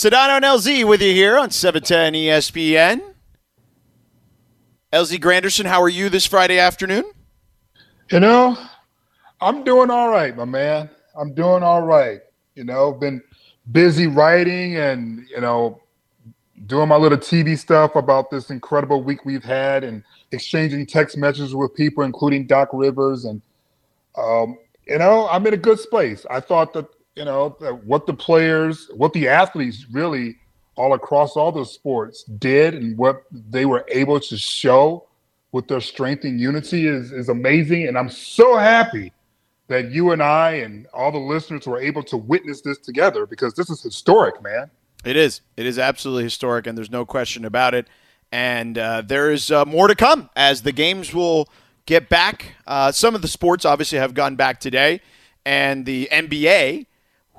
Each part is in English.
Sedano and LZ with you here on 710 ESPN. LZ Granderson, how are you this Friday afternoon? You know, I'm doing all right, my man. I'm doing all right. You know, been busy writing and, you know, doing my little TV stuff about this incredible week we've had and exchanging text messages with people, including Doc Rivers. And, um, you know, I'm in a good space. I thought that, you know, what the players, what the athletes really all across all the sports did and what they were able to show with their strength and unity is, is amazing. And I'm so happy that you and I and all the listeners were able to witness this together because this is historic, man. It is. It is absolutely historic, and there's no question about it. And uh, there is uh, more to come as the games will get back. Uh, some of the sports obviously have gone back today, and the NBA,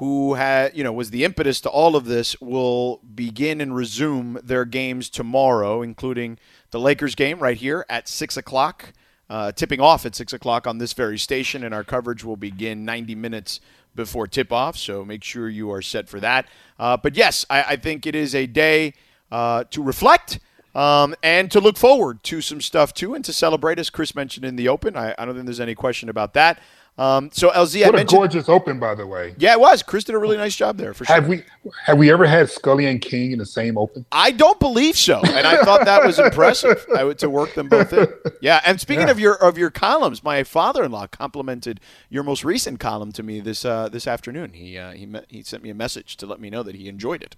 who had you know was the impetus to all of this, will begin and resume their games tomorrow, including the Lakers game right here at six o'clock. Uh, tipping off at 6 o'clock on this very station, and our coverage will begin 90 minutes before tip off. So make sure you are set for that. Uh, but yes, I, I, think it is a day uh, to reflect. Um, and to look forward to some stuff too, and to celebrate, as Chris mentioned in the open. I, I don't think there's any question about that. Um, so LZ, what I a gorgeous open, by the way. Yeah, it was. Chris did a really nice job there for sure. Have we have we ever had Scully and King in the same open? I don't believe so, and I thought that was impressive. I would to work them both in. Yeah, and speaking yeah. of your of your columns, my father-in-law complimented your most recent column to me this uh, this afternoon. He uh, he he sent me a message to let me know that he enjoyed it.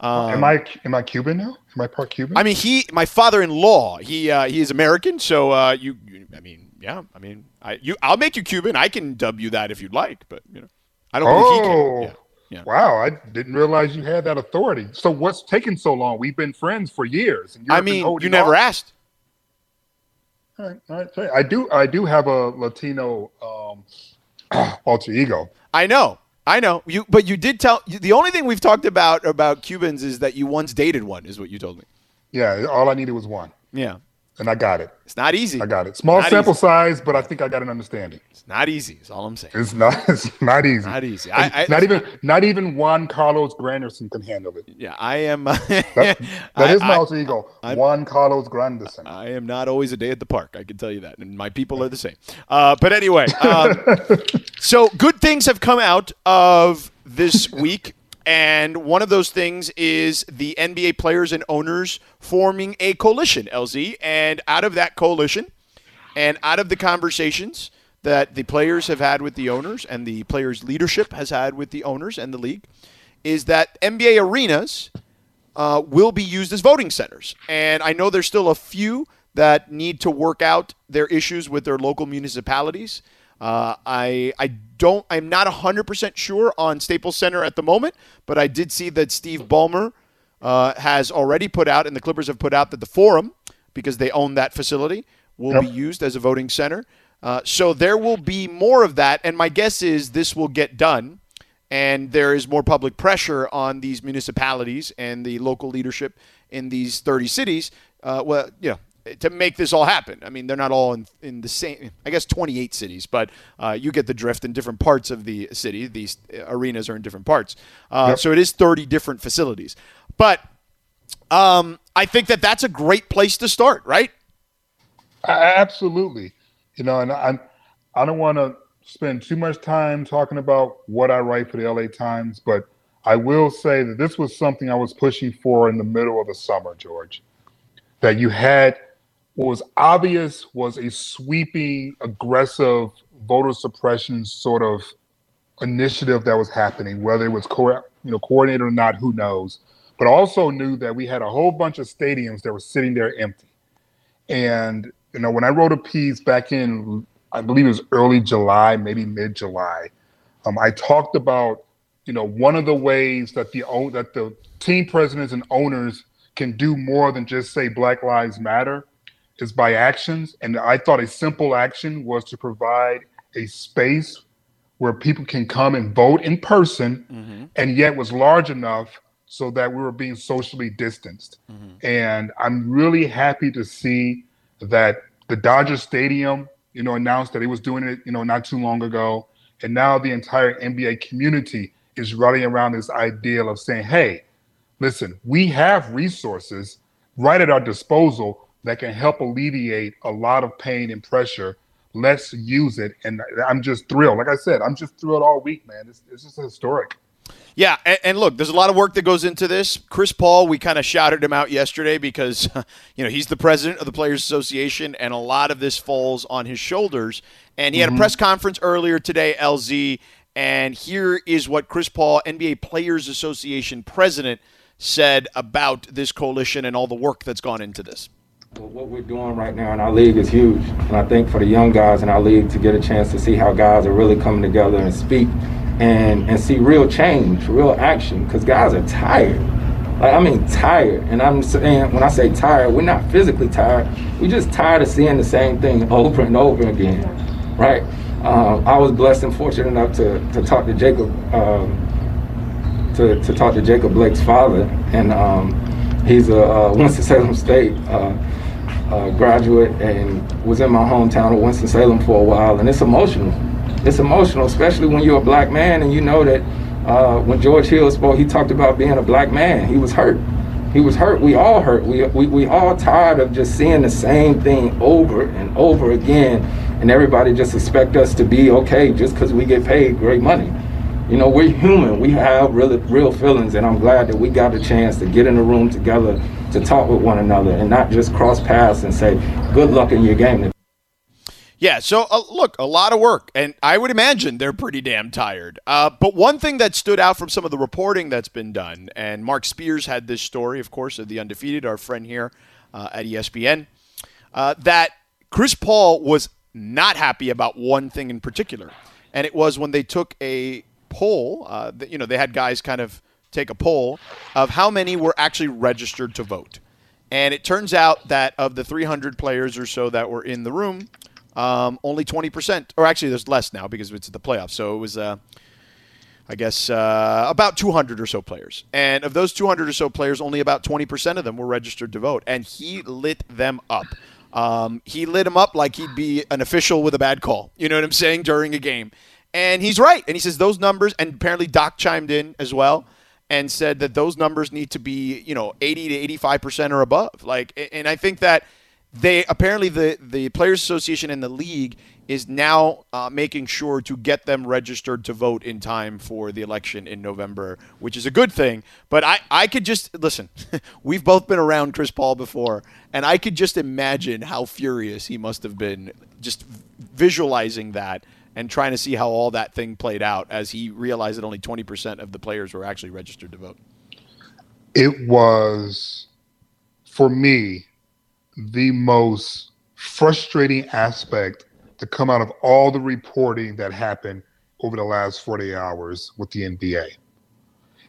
Um, am I am I Cuban now? Am I part Cuban? I mean, he my father-in-law. He uh, he is American, so uh, you, you I mean yeah, I mean, I you I'll make you Cuban. I can dub you that if you'd like, but you know, I don't oh, he can. Yeah. Yeah. Wow, I didn't realize you had that authority. So what's taking so long? We've been friends for years. I mean, you never off. asked. All right, all right. I do. I do have a Latino um, alter ego. I know. I know. You, but you did tell. The only thing we've talked about about Cubans is that you once dated one. Is what you told me. Yeah. All I needed was one. Yeah and I got it. It's not easy. I got it. Small not sample easy. size, but I think I got an understanding. It's not easy. Is all I'm saying. It's not. It's not easy. Not easy. I, I, not even. Not even Juan Carlos Granderson can handle it. Yeah, I am. that, that I, is my alter ego. I'm, Juan Carlos Granderson. I am not always a day at the park. I can tell you that, and my people are the same. Uh, but anyway, um, so good things have come out of this week. And one of those things is the NBA players and owners forming a coalition, LZ. And out of that coalition, and out of the conversations that the players have had with the owners and the players' leadership has had with the owners and the league, is that NBA arenas uh, will be used as voting centers. And I know there's still a few that need to work out their issues with their local municipalities. Uh, I I don't I'm not 100% sure on Staples Center at the moment, but I did see that Steve Ballmer uh, has already put out, and the Clippers have put out that the Forum, because they own that facility, will yep. be used as a voting center. Uh, so there will be more of that, and my guess is this will get done, and there is more public pressure on these municipalities and the local leadership in these 30 cities. Uh, well, know, to make this all happen. I mean, they're not all in, in the same, I guess 28 cities, but uh, you get the drift in different parts of the city. These arenas are in different parts. Uh, yep. So it is 30 different facilities. But um, I think that that's a great place to start, right? Absolutely. You know, and I, I don't want to spend too much time talking about what I write for the LA Times, but I will say that this was something I was pushing for in the middle of the summer, George. That you had what was obvious was a sweeping, aggressive voter suppression sort of initiative that was happening, whether it was co- you know coordinated or not, who knows. But also knew that we had a whole bunch of stadiums that were sitting there empty. And you know, when I wrote a piece back in, I believe it was early July, maybe mid July, um, I talked about you know one of the ways that the that the team presidents and owners can do more than just say Black Lives Matter is by actions. And I thought a simple action was to provide a space where people can come and vote in person mm-hmm. and yet was large enough so that we were being socially distanced. Mm-hmm. And I'm really happy to see that the Dodger Stadium, you know, announced that it was doing it, you know, not too long ago. And now the entire NBA community is running around this idea of saying, hey, listen, we have resources right at our disposal that can help alleviate a lot of pain and pressure. Let's use it. And I'm just thrilled. Like I said, I'm just thrilled all week, man. It's, it's just historic. Yeah, and, and, look, there's a lot of work that goes into this. Chris Paul, we kind of shouted him out yesterday because, you know, he's the president of the Players Association, and a lot of this falls on his shoulders. And he mm-hmm. had a mm-hmm. press conference earlier today, LZ, and here is what Chris Paul, NBA Players Association president, said about this coalition and all the work that's gone into this. What we're doing right now in our league is huge. And I think for the young guys in our league to get a chance to see how guys are really coming together and speak and, and see real change, real action, because guys are tired. Like, I mean, tired. And I'm saying, when I say tired, we're not physically tired. We're just tired of seeing the same thing over and over again, right? Um, I was blessed and fortunate enough to, to talk to Jacob, um, to, to talk to Jacob Blake's father, and um, he's a, a Winston-Salem State uh, uh, graduate and was in my hometown of Winston-Salem for a while, and it's emotional. It's emotional, especially when you're a black man and you know that uh, when George Hill spoke, he talked about being a black man. He was hurt. He was hurt. We all hurt. We, we, we all tired of just seeing the same thing over and over again and everybody just expect us to be okay just because we get paid great money. You know, we're human. We have really real feelings, and I'm glad that we got a chance to get in the room together to talk with one another and not just cross paths and say, "Good luck in your game." Yeah, so uh, look, a lot of work, and I would imagine they're pretty damn tired. Uh, but one thing that stood out from some of the reporting that's been done, and Marc Spears had this story, of course, of the undefeated, our friend here uh, at ESPN, uh, that Chris Paul was not happy about one thing in particular, and it was when they took a poll. Uh, you know, they had guys kind of take a poll of how many were actually registered to vote, and it turns out that of the 300 players or so that were in the room, um, only 20%, or actually there's less now because it's the playoffs. So it was. Uh, I guess uh, about 200 or so players. And of those 200 or so players, only about 20% of them were registered to vote. And he lit them up. Um, he lit him up like he'd be an official with a bad call. You know what I'm saying during a game, and he's right. And he says those numbers, and apparently Doc chimed in as well and said that those numbers need to be you know 80 to 85 percent or above. Like, and I think that they apparently the the Players Association and the league is now uh, making sure to get them registered to vote in time for the election in November, which is a good thing. But I, I could just listen. we've both been around Chris Paul before, and I could just imagine how furious he must have been just visualizing that and trying to see how all that thing played out as he realized that only 20% of the players were actually registered to vote. It was, for me, the most frustrating aspect to come out of all the reporting that happened over the last 40 hours with the NBA.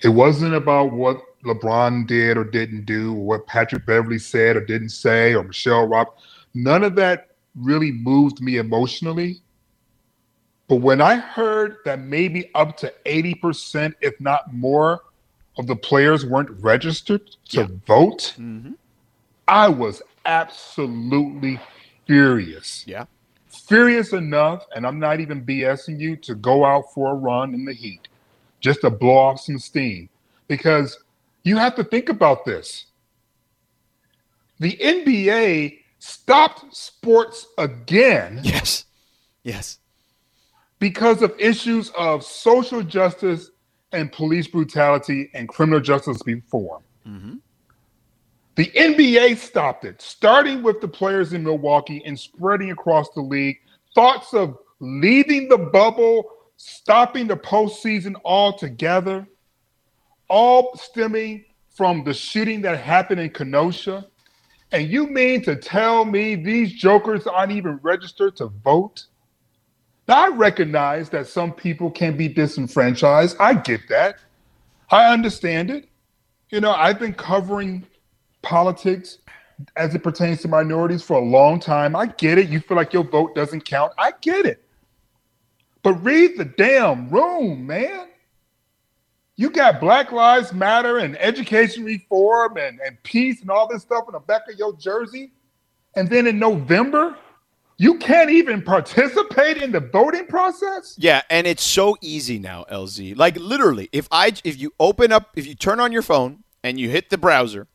It wasn't about what LeBron did or didn't do, or what Patrick Beverley said or didn't say, or Michelle Rob. None of that really moved me emotionally. But when I heard that maybe up to 80%, if not more, of the players weren't registered to yeah. vote, mm-hmm. I was absolutely furious. Yeah furious enough, and I'm not even BSing you, to go out for a run in the heat just to blow off some steam. Because you have to think about this. The NBA stopped sports again. Yes. Yes. Because of issues of social justice and police brutality and criminal justice reform. Mm-hmm. The NBA stopped it, starting with the players in Milwaukee and spreading across the league. Thoughts of leaving the bubble, stopping the postseason altogether, all stemming from the shooting that happened in Kenosha. And you mean to tell me these jokers aren't even registered to vote? Now, I recognize that some people can be disenfranchised. I get that. I understand it. You know, I've been covering politics as it pertains to minorities for a long time. I get it. You feel like your vote doesn't count. I get it. But read the damn room, man. You got Black Lives Matter and education reform and, and peace and all this stuff in the back of your jersey. And then in November, you can't even participate in the voting process? Yeah, and it's so easy now, LZ. Like literally, if I if you open up, if you turn on your phone and you hit the browser,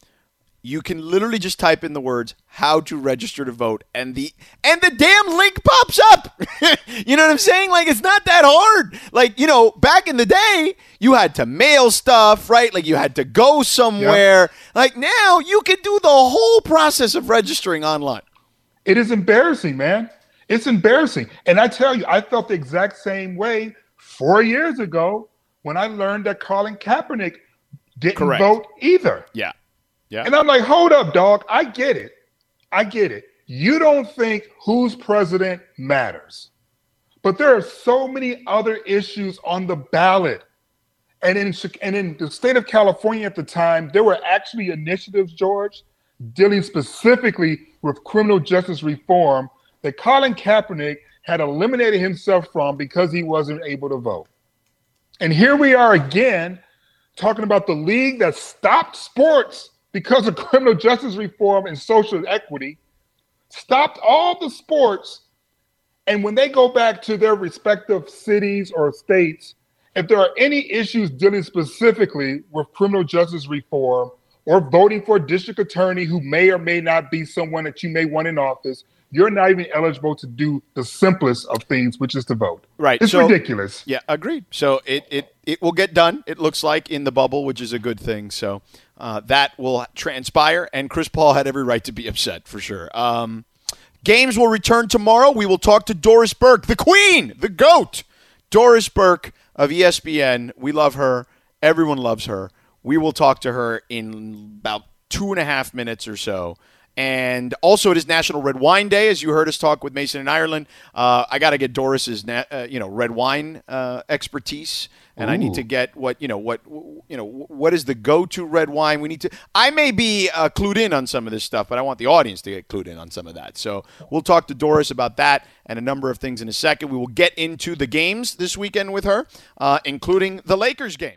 you can literally just type in the words how to register to vote and the and the damn link pops up. you know what I'm saying? Like it's not that hard. Like, you know, back in the day, you had to mail stuff, right? Like you had to go somewhere. Yep. Like now you can do the whole process of registering online. It is embarrassing, man. It's embarrassing. And I tell you, I felt the exact same way 4 years ago when I learned that Colin Kaepernick didn't Correct. vote either. Yeah. Yeah. And I'm like, hold up, dog. I get it. I get it. You don't think who's president matters. But there are so many other issues on the ballot. And in, and in the state of California at the time, there were actually initiatives, George, dealing specifically with criminal justice reform that Colin Kaepernick had eliminated himself from because he wasn't able to vote. And here we are again talking about the league that stopped sports because of criminal justice reform and social equity, stopped all the sports. And when they go back to their respective cities or states, if there are any issues dealing specifically with criminal justice reform or voting for a district attorney who may or may not be someone that you may want in office, you're not even eligible to do the simplest of things, which is to vote. Right. It's so, ridiculous. Yeah, agreed. So it, it, it will get done, it looks like, in the bubble, which is a good thing. So uh, that will transpire, and Chris Paul had every right to be upset for sure. Um, games will return tomorrow. We will talk to Doris Burke, the queen, the GOAT. Doris Burke of ESPN. We love her. Everyone loves her. We will talk to her in about two and a half minutes or so. And also, it is National Red Wine Day, as you heard us talk with Mason and Ireland. Uh, I got to get Doris's, na- uh, you know, red wine uh, expertise, and Ooh. I need to get what you know, what you know, what is the go-to red wine? We need to. I may be uh, clued in on some of this stuff, but I want the audience to get clued in on some of that. So we'll talk to Doris about that and a number of things in a second. We will get into the games this weekend with her, uh, including the Lakers game.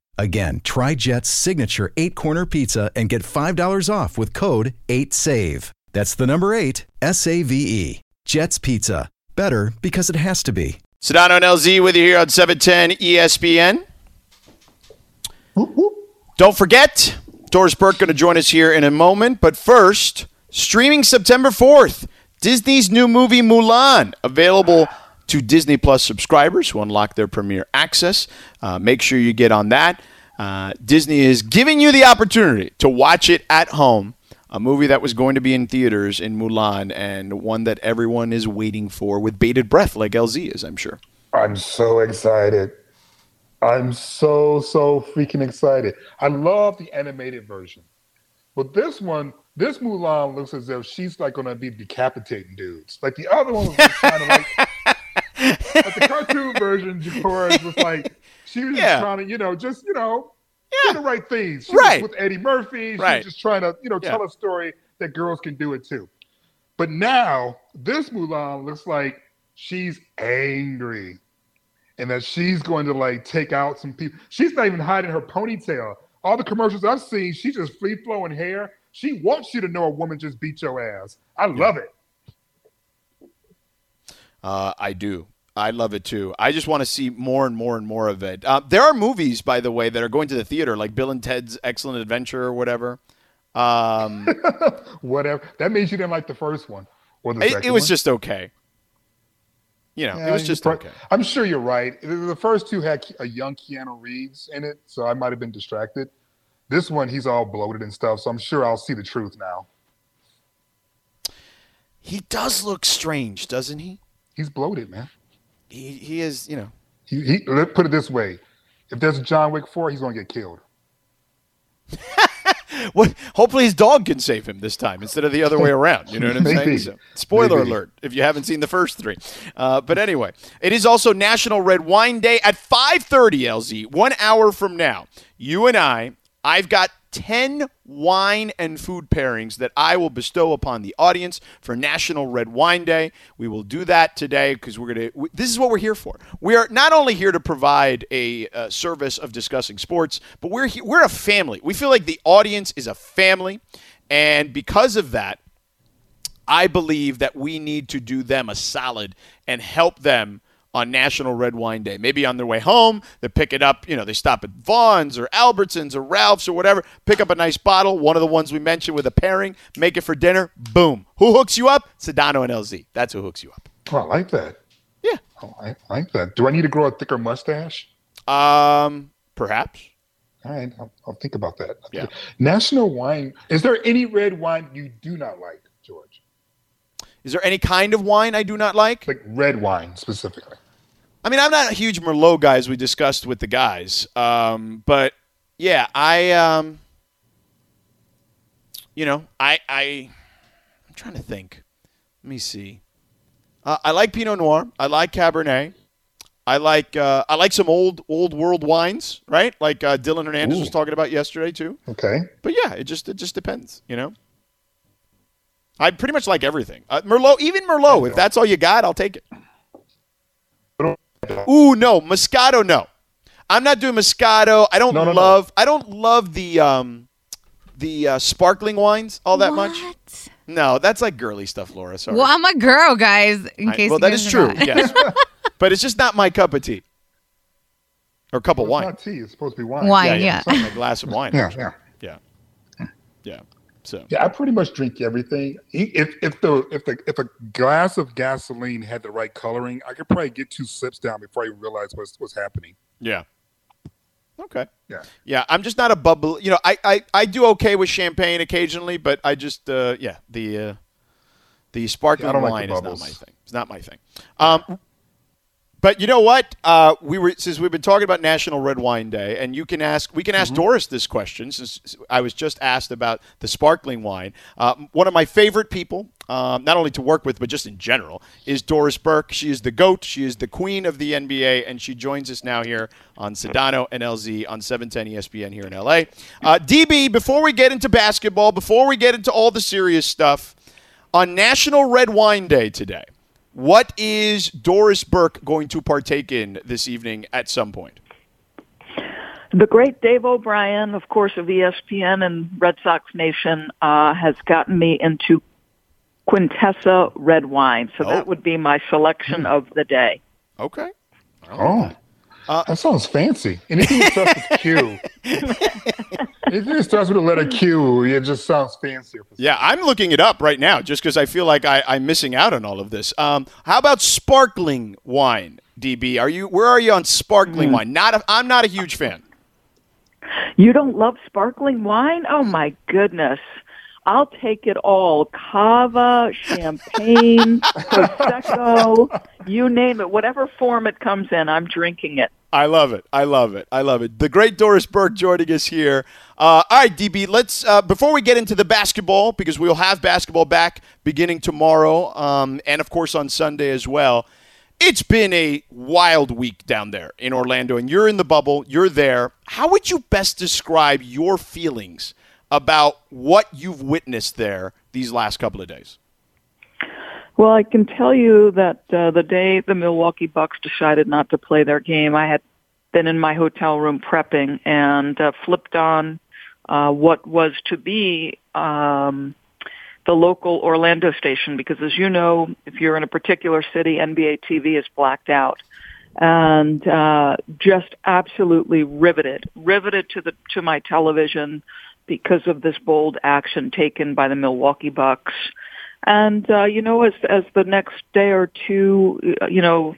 Again, try Jet's signature eight corner pizza and get $5 off with code 8SAVE. That's the number eight, S A V E. Jet's Pizza. Better because it has to be. Sedano and LZ with you here on 710 ESPN. Don't forget, Doris Burke going to join us here in a moment. But first, streaming September 4th, Disney's new movie Mulan, available to Disney Plus subscribers who unlock their premiere access. Uh, make sure you get on that. Uh, Disney is giving you the opportunity to watch it at home. A movie that was going to be in theaters in Mulan and one that everyone is waiting for with bated breath, like LZ is, I'm sure. I'm so excited. I'm so, so freaking excited. I love the animated version. But this one, this Mulan looks as if she's like gonna be decapitating dudes. Like the other one was kind of like, like the cartoon version, George was like she was yeah. just trying to, you know, just you know, yeah. do the right things. She right. with Eddie Murphy. She right. was just trying to, you know, tell yeah. a story that girls can do it too. But now this Mulan looks like she's angry. And that she's going to like take out some people. She's not even hiding her ponytail. All the commercials I've seen, she's just free flowing hair. She wants you to know a woman just beat your ass. I love it. Uh, I do. I love it too. I just want to see more and more and more of it. Uh, there are movies, by the way, that are going to the theater, like Bill and Ted's Excellent Adventure or whatever. Um, whatever. That means you didn't like the first one or the it. It was one. just okay. You know, yeah, it was just pro- okay. I'm sure you're right. The first two had a young Keanu Reeves in it, so I might have been distracted. This one, he's all bloated and stuff, so I'm sure I'll see the truth now. He does look strange, doesn't he? He's bloated, man he he is you know. He, he let put it this way: if there's a John Wick four, he's gonna get killed. well, hopefully his dog can save him this time instead of the other way around. You know what I'm saying? So, spoiler Maybe. alert if you haven't seen the first three. Uh, but anyway, it is also National Red Wine Day at 5:30 LZ. One hour from now, you and I, I've got 10 wine and food pairings that I will bestow upon the audience for National Red Wine Day. We will do that today because we're going to, this is what we're here for. We are not only here to provide a uh, service of discussing sports, but we're, we're a family. We feel like the audience is a family. And because of that, I believe that we need to do them a solid and help them on National Red Wine Day. Maybe on their way home, they pick it up, you know, they stop at Vons or Albertsons or Ralph's or whatever, pick up a nice bottle, one of the ones we mentioned with a pairing, make it for dinner, boom. Who hooks you up? Sedano and LZ. That's who hooks you up. Oh, I like that. Yeah. Oh, I like that. Do I need to grow a thicker mustache? Um, perhaps. All right, I'll, I'll think about that. Yeah. National wine. Is there any red wine you do not like, George? Is there any kind of wine I do not like? Like red wine specifically. I mean, I'm not a huge Merlot guy, as we discussed with the guys. Um, but yeah, I, um, you know, I, I, I'm trying to think. Let me see. Uh, I like Pinot Noir. I like Cabernet. I like, uh, I like some old, old world wines, right? Like uh, Dylan Hernandez was talking about yesterday too. Okay. But yeah, it just, it just depends, you know. I pretty much like everything. Uh, Merlot, even Merlot, if that's all you got, I'll take it. Ooh, no, Moscato, no. I'm not doing Moscato. I don't No, no, no. love. I don't love the um, the uh, sparkling wines all that much. No, that's like girly stuff, Laura. Sorry. Well, I'm a girl, guys. In I- case well, that true. forgot. Yes, but it's just not my cup of tea or a cup of Well, wine. It's not tea. It's supposed to be wine. Wine. yeah, yeah. It's like a glass of wine. Yeah, yeah. yeah, yeah. So Yeah, I pretty much drink everything. If if the if the if a glass of gasoline had the right coloring, I could probably get two sips down before I realize what's what's happening. yeah. Okay. Yeah. Yeah, I'm just not a bubble. You know, I, I, I do okay with champagne occasionally, but I just uh, yeah the uh, the sparkling Yeah, don't like wine the is not my thing. It's not my thing. Um, but you know what? Uh, we were since we've been talking about National Red Wine Day, and you can ask we can ask Mm-hmm. Doris this question since I was just asked about the sparkling wine. Uh, one of my favorite people, um, not only to work with but just in general, is Doris Burke. She is the goat. She is the queen of the NBA, and she joins us now here on Sedano and LZ on 710 ESPN here in LA. Uh, DB, before we get into basketball, before we get into all the serious stuff, on National Red Wine Day today. What is Doris Burke going to partake in this evening at some point? The great Dave O'Brien, of course, of ESPN and Red Sox Nation, uh, has gotten me into Quintessa red wine. So Oh. that would be my selection of the day. Okay. Oh, Uh, that sounds fancy. Anything that starts with Q. Anything that starts with the letter Q, it just sounds fancier. Yeah, I'm looking it up right now just because I feel like I, I'm missing out on all of this. Um, how about sparkling wine, DB? Are you where are you on sparkling wine? Not a, I'm not a huge fan. You don't love sparkling wine? Oh my goodness. I'll take it all. Cava, champagne, prosecco, you name it. Whatever form it comes in, I'm drinking it. I love it. I love it. I love it. The great Doris Burke joining us here. Uh, all right, DB. Let's uh, before we get into the basketball because we'll have basketball back beginning tomorrow, um, and of course on Sunday as well. It's been a wild week down there in Orlando, and you're in the bubble. You're there. How would you best describe your feelings about what you've witnessed there these last couple of days? Well, I can tell you that uh, the day the Milwaukee Bucks decided not to play their game, I had been in my hotel room prepping and uh, flipped on uh, what was to be um, the local Orlando station because, as you know, if you're in a particular city, NBA TV is blacked out. And uh, just absolutely riveted, riveted to the to my television because of this bold action taken by the Milwaukee Bucks. And uh, you know, as as the next day or two, uh, you know,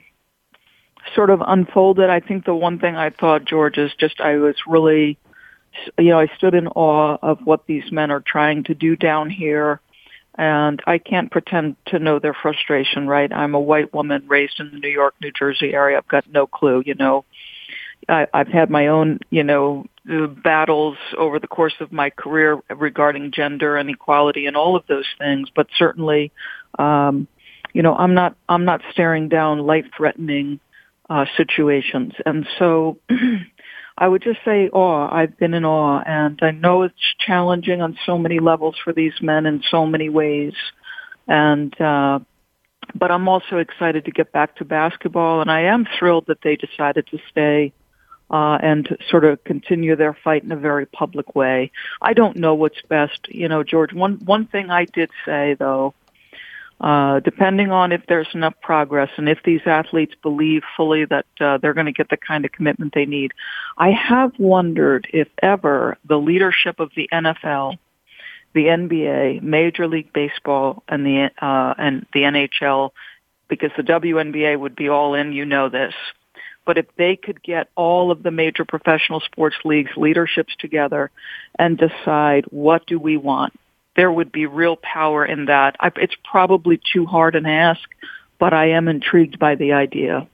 sort of unfolded, I think the one thing I thought, George, is just I was really, you know, I stood in awe of what these men are trying to do down here. And I can't pretend to know their frustration, right? I'm a white woman raised in the New York, New Jersey area. I've got no clue, you know. I, I've had my own, you know, uh, battles over the course of my career regarding gender and equality and all of those things. But certainly, um, you know, I'm not I'm not staring down life-threatening uh, situations, and so I would just say awe. I've been in awe, and I know it's challenging on so many levels for these men in so many ways. And uh, but I'm also excited to get back to basketball, and I am thrilled that they decided to stay uh, and sort of continue their fight in a very public way. I don't know what's best, you know, George. One one thing I did say though uh, depending on if there's enough progress and if these athletes believe fully that uh, they're going to get the kind of commitment they need. I have wondered if ever the leadership of the NFL, the NBA, Major League Baseball, and the uh, and the NHL, because the WNBA would be all in. You know this. But if they could get all of the major professional sports leagues leaderships together and decide what do we want, there would be real power in that. I, it's probably too hard an ask, but I am intrigued by the idea.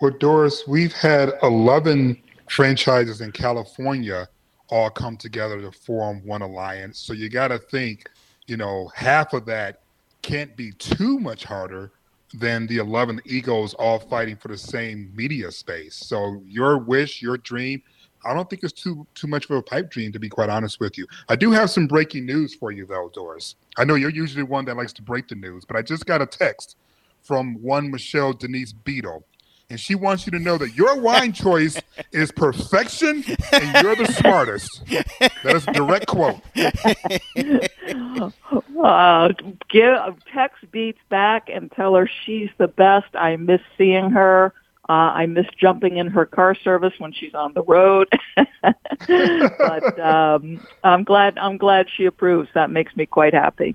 Well, Doris, we've had 11 franchises in California all come together to form one alliance. So you got to think, you know, half of that can't be too much harder than the 11 egos all fighting for the same media space. So your wish, your dream, I don't think it's too too much of a pipe dream, to be quite honest with you. I do have some breaking news for you, though, Doris. I know you're usually one that likes to break the news, but I just got a text from one Michelle Denise Beadle, and she wants you to know that your wine choice is perfection, and you're the smartest. That is a direct quote. uh, give text beats back and tell her she's the best. I miss seeing her. Uh, I miss jumping in her car service when she's on the road. but um, I'm glad I'm glad she approves. That makes me quite happy.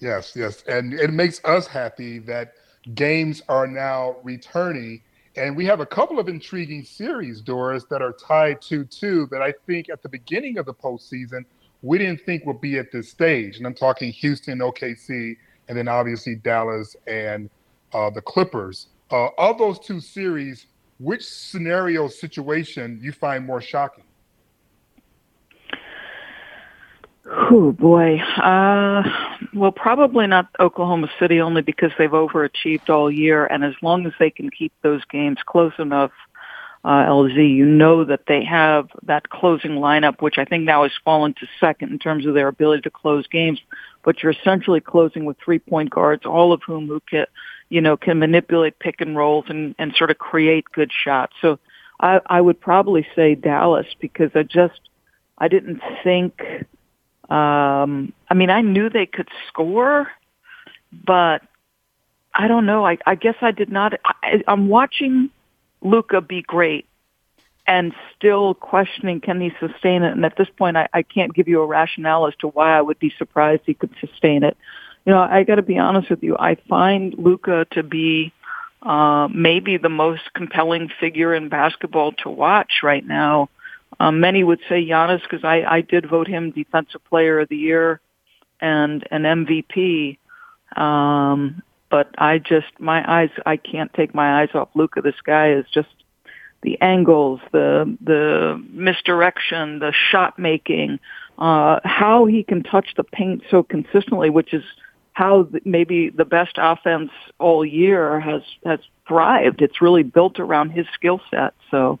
Yes, yes, and it makes us happy that games are now returning, and we have a couple of intriguing series, Doris, that are tied to two that I think at the beginning of the postseason we didn't think would be at this stage. And I'm talking Houston, OKC, and then obviously Dallas and uh, the Clippers. Uh, of those two series, which scenario situation you find more shocking? Oh boy. Uh, well, probably not Oklahoma City only because they've overachieved all year. And as long as they can keep those games close enough, uh, LZ, you know that they have that closing lineup, which I think now has fallen to second in terms of their ability to close games. But you're essentially closing with three point guards, all of whom who can, you know, can manipulate pick and rolls and, and sort of create good shots. So I, I would probably say Dallas because I just, I didn't think, um, I mean, I knew they could score, but I don't know. I, I guess I did not, I, I'm watching Luka be great and still questioning can he sustain it. And at this point, I, I can't give you a rationale as to why I would be surprised he could sustain it. You know, I got to be honest with you. I find Luka to be uh, maybe the most compelling figure in basketball to watch right now. Um, many would say Giannis because I, I did vote him Defensive Player of the Year and an MVP. Um, but I just my eyes I can't take my eyes off Luka. This guy is just the angles, the the misdirection, the shot making, uh, how he can touch the paint so consistently, which is how maybe the best offense all year has has thrived. It's really built around his skill set. So.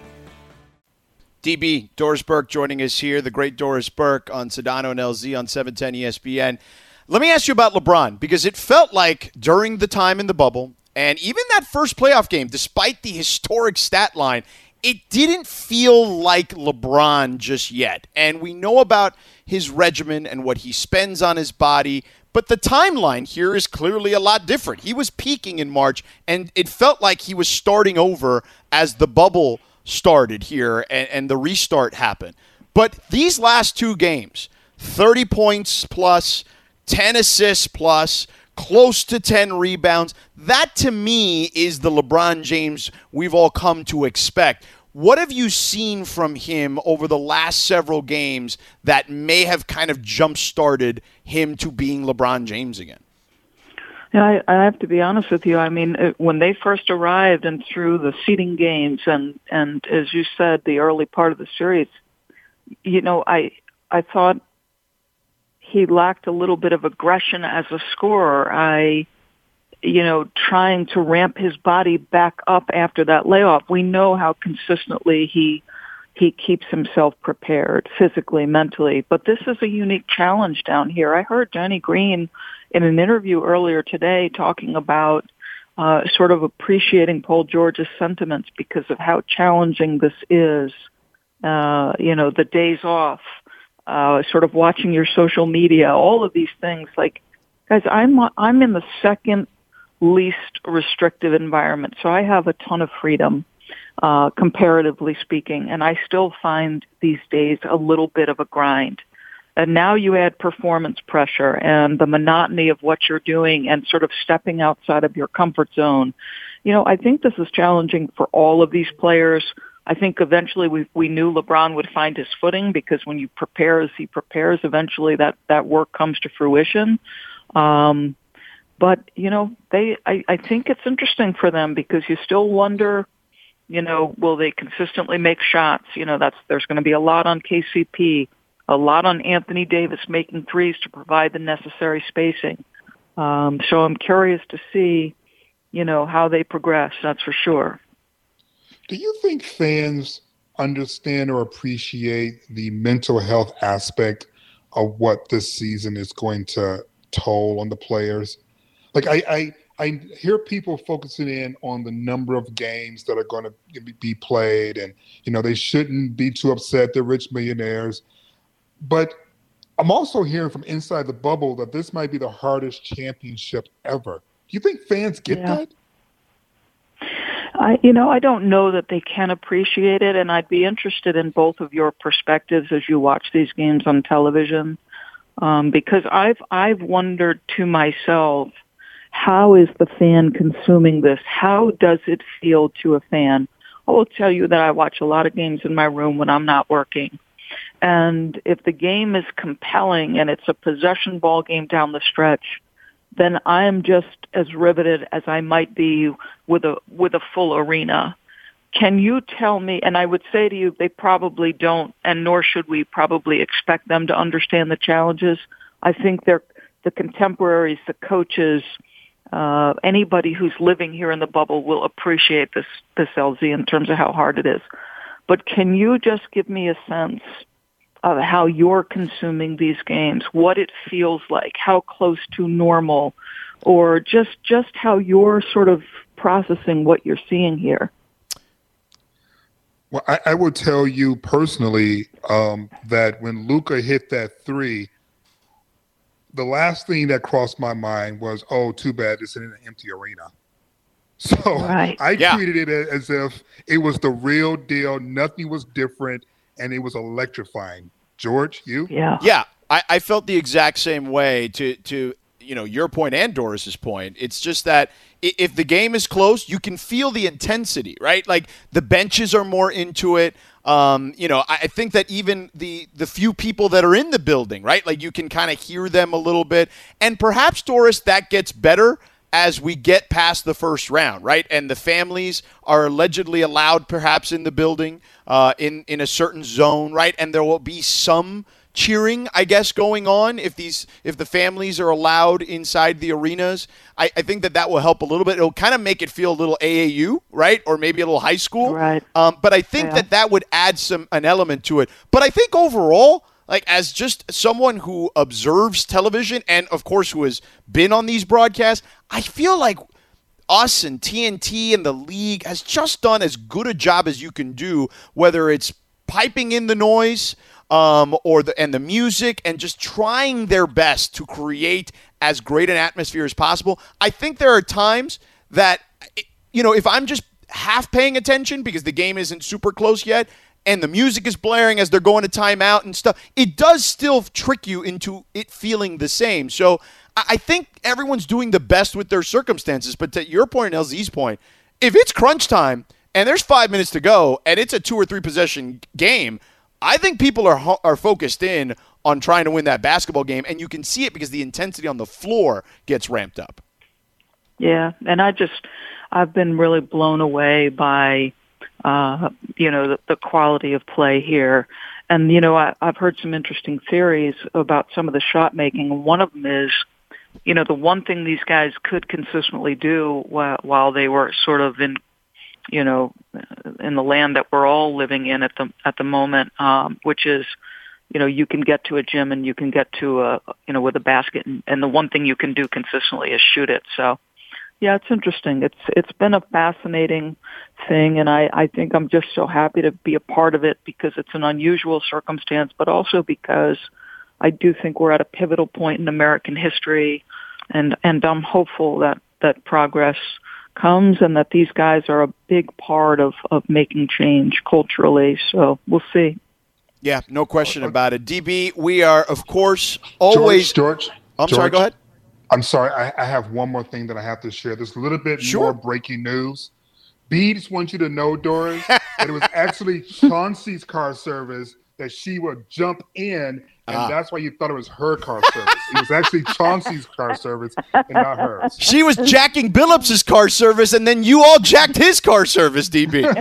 DB, Doris Burke joining us here, the great Doris Burke on Sedano and LZ on 710 ESPN. Let me ask you about LeBron because it felt like during the time in the bubble and even that first playoff game, despite the historic stat line, it didn't feel like LeBron just yet. And we know about his regimen and what he spends on his body, but the timeline here is clearly a lot different. He was peaking in March, and it felt like he was starting over as the bubble started here and, and the restart happened. But these last two games, 30 points plus, 10 assists plus, close to 10 rebounds. That to me is the LeBron James we've all come to expect. What have you seen from him over the last several games that may have kind of jump started him to being LeBron James again? Yeah, I, I have to be honest with you. I mean, it, when they first arrived and through the seeding games and and as you said, the early part of the series, you know, I I thought he lacked a little bit of aggression as a scorer. I, you know, trying to ramp his body back up after that layoff. We know how consistently he he keeps himself prepared physically, mentally. But this is a unique challenge down here. I heard Danny Green in an interview earlier today talking about uh, sort of appreciating Paul George's sentiments because of how challenging this is. Uh, you know, the days off, uh, sort of watching your social media, all of these things. Like, guys, I'm I'm in the second least restrictive environment, so I have a ton of freedom, uh, comparatively speaking, and I still find these days a little bit of a grind. And now you add performance pressure and the monotony of what you're doing and sort of stepping outside of your comfort zone. You know, I think this is challenging for all of these players. I think eventually we we knew LeBron would find his footing because when you prepare as he prepares, eventually that that work comes to fruition. Um, but you know, they I, I think it's interesting for them because you still wonder, you know, will they consistently make shots? You know, that's there's going to be a lot on KCP a lot on Anthony Davis making threes to provide the necessary spacing. Um, so I'm curious to see, you know, how they progress. That's for sure. Do you think fans understand or appreciate the mental health aspect of what this season is going to toll on the players? Like I, I, I hear people focusing in on the number of games that are going to be played, and you know they shouldn't be too upset. They're rich millionaires. But I'm also hearing from inside the bubble that this might be the hardest championship ever. Do you think fans get yeah. that? I, you know, I don't know that they can appreciate it, and I'd be interested in both of your perspectives as you watch these games on television, um, because I've I've wondered to myself, how is the fan consuming this? How does it feel to a fan? I will tell you that I watch a lot of games in my room when I'm not working. And if the game is compelling and it's a possession ball game down the stretch, then I am just as riveted as I might be with a with a full arena. Can you tell me? And I would say to you, they probably don't, and nor should we probably expect them to understand the challenges. I think they're the contemporaries, the coaches, uh, anybody who's living here in the bubble will appreciate this this LZ in terms of how hard it is. But can you just give me a sense of how you're consuming these games, what it feels like, how close to normal, or just just how you're sort of processing what you're seeing here. Well, I, I would tell you personally um, that when Luka hit that three, the last thing that crossed my mind was, "Oh, too bad it's in an empty arena." So right. I yeah. treated it as if it was the real deal. Nothing was different and it was electrifying. George, you? Yeah. Yeah. I, I felt the exact same way to to you know your point and Doris's point. It's just that if the game is close, you can feel the intensity, right? Like the benches are more into it. Um, you know, I think that even the the few people that are in the building, right? Like you can kind of hear them a little bit, and perhaps Doris that gets better as we get past the first round, right? And the families are allegedly allowed, perhaps, in the building, uh, in in a certain zone, right? And there will be some cheering, I guess, going on if these if the families are allowed inside the arenas. I, I think that that will help a little bit. It'll kind of make it feel a little AAU, right, or maybe a little high school, right? Um, but I think yeah. that that would add some an element to it. But I think overall like as just someone who observes television and of course who has been on these broadcasts, I feel like us and TNT and the league has just done as good a job as you can do, whether it's piping in the noise um, or the and the music and just trying their best to create as great an atmosphere as possible. I think there are times that you know if I'm just half paying attention because the game isn't super close yet and the music is blaring as they're going to timeout and stuff, it does still trick you into it feeling the same. So I think everyone's doing the best with their circumstances. But to your point and LZ's point, if it's crunch time and there's five minutes to go, and it's a two or three possession game, I think people are are focused in on trying to win that basketball game, and you can see it because the intensity on the floor gets ramped up. Yeah, and I just I've been really blown away by uh, you know the, the quality of play here. And you know I, I've heard some interesting theories about some of the shot making. One of them is, you know, the one thing these guys could consistently do while, while they were sort of in, you know, in the land that we're all living in at the at the moment, um, which is, you know, you can get to a gym and you can get to a, you know, with a basket, and, and the one thing you can do consistently is shoot it. So yeah, it's interesting. It's it's been a fascinating thing, and I I think I'm just so happy to be a part of it because it's an unusual circumstance, but also because I do think we're at a pivotal point in American history, and and I'm hopeful that that progress comes and that these guys are a big part of of making change culturally. So we'll see. Yeah, no question about it. DB, we are of course always. George, George I'm sorry. Go ahead. I'm sorry. I, I have one more thing that I have to share. There's a little bit Sure. more breaking news. B just wants you to know, Doris, that it was actually Chauncey's car service that she would jump in, and Ah. that's why you thought it was her car service. it was actually Chauncey's car service and not hers. She was jacking Billups's car service, and then you all jacked his car service, DB.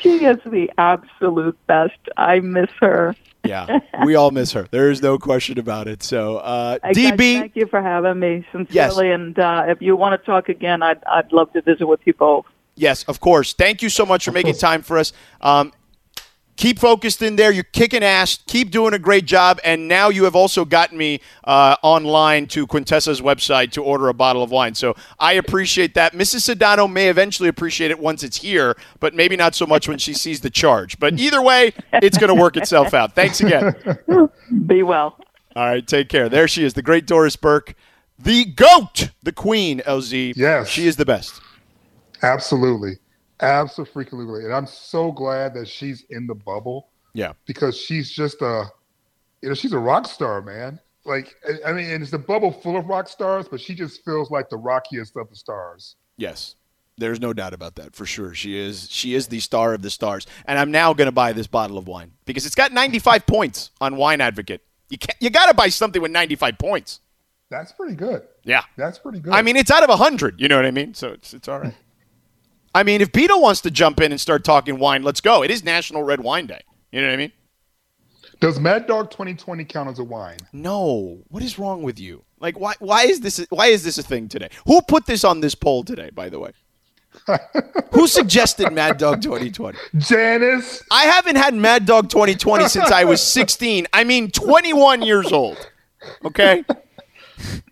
she is the absolute best. I miss her. yeah, we all miss her. There is no question about it. So, uh, Hey, guys, DB, thank you for having me sincerely. And uh, if you want to talk again, I'd I'd love to visit with you both. yes, of course. Thank you so much for making time for us. Um, keep focused in there. You're kicking ass. Keep doing a great job. And now you have also gotten me uh, online to Quintessa's website to order a bottle of wine. So I appreciate that. Mrs. Sedano may eventually appreciate it once it's here, but maybe not so much when she sees the charge. But either way, it's going to work itself out. Thanks again. Be well. All right, take care. There she is, the great Doris Burke, the GOAT, the queen, LZ. Yes. She is the best. Absolutely. Absolutely. And I'm so glad that she's in the bubble Yeah. because she's just a, you know, she's a rock star, man. Like, I- mean, and it's a bubble full of rock stars, but she just feels like the rockiest of the stars. Yes. There's no doubt about that for sure. She is she is the star of the stars. And I'm now going to buy this bottle of wine because it's got 95 points on Wine Advocate. You can you got to buy something with 95 points. That's pretty good. Yeah. That's pretty good. I mean, it's out of 100, you know what I mean? So it's it's all right. I mean, if Beto wants to jump in and start talking wine, let's go. It is National Red Wine Day. You know what I mean? does Mad Dog 2020 count as a wine? No. What is wrong with you? Like why why is this why is this a thing today? Who put this on this poll today, by the way? Who suggested Mad Dog 2020? Janice. I haven't had Mad Dog 2020 since I was 16. I mean 21 years old. Okay? I'm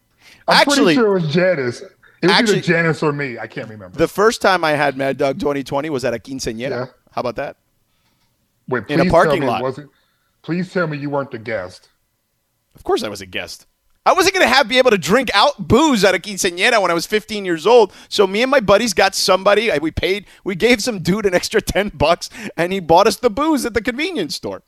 Actually, pretty sure it was Janice. It was Actually- either Janice or me. I can't remember. the first time I had Mad Dog 2020 was at a quinceañera. Yeah. How about that? Wait, in a parking lot. wasn't- please tell me you weren't the guest. Of course I was a guest. I wasn't going to have be able to drink out booze at a quinceañera when I was 15 years old. So me and my buddies got somebody. We paid. We gave some dude an extra 10 bucks, and he bought us the booze at the convenience store.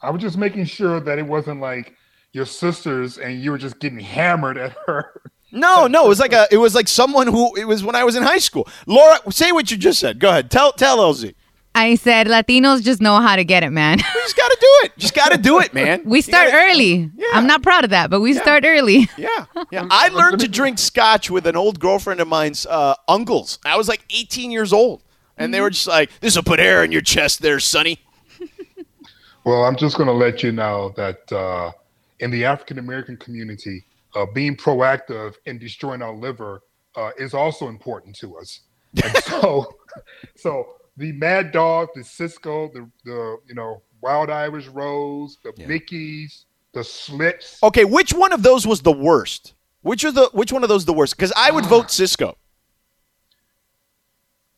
I was just making sure that it wasn't like your sisters and you were just getting hammered at her. No, no, it was like a. It was like someone who. It was when I was in high school. Laura, say what you just said. Go ahead. Tell tell LZ. I said Latinos just know how to get it, man. we just got to do it. Just got to do it, man. We start gotta- early. Yeah. I'm not proud of that, but we start early. Yeah, yeah. I learned to drink scotch with an old girlfriend of mine's uh, uncles. I was like 18 years old, and they were just like, "This will put air in your chest, there, Sonny." Well, I'm just going to let you know that uh, in the African American community, uh, being proactive in destroying our liver uh, is also important to us. And so, so the Mad Dog, the Cisco, the the you know Wild Irish Rose, the Yeah. Mickeys, the Schlitz. Okay, which one of those was the worst? Which are the which one of those the worst? Because I would vote Cisco.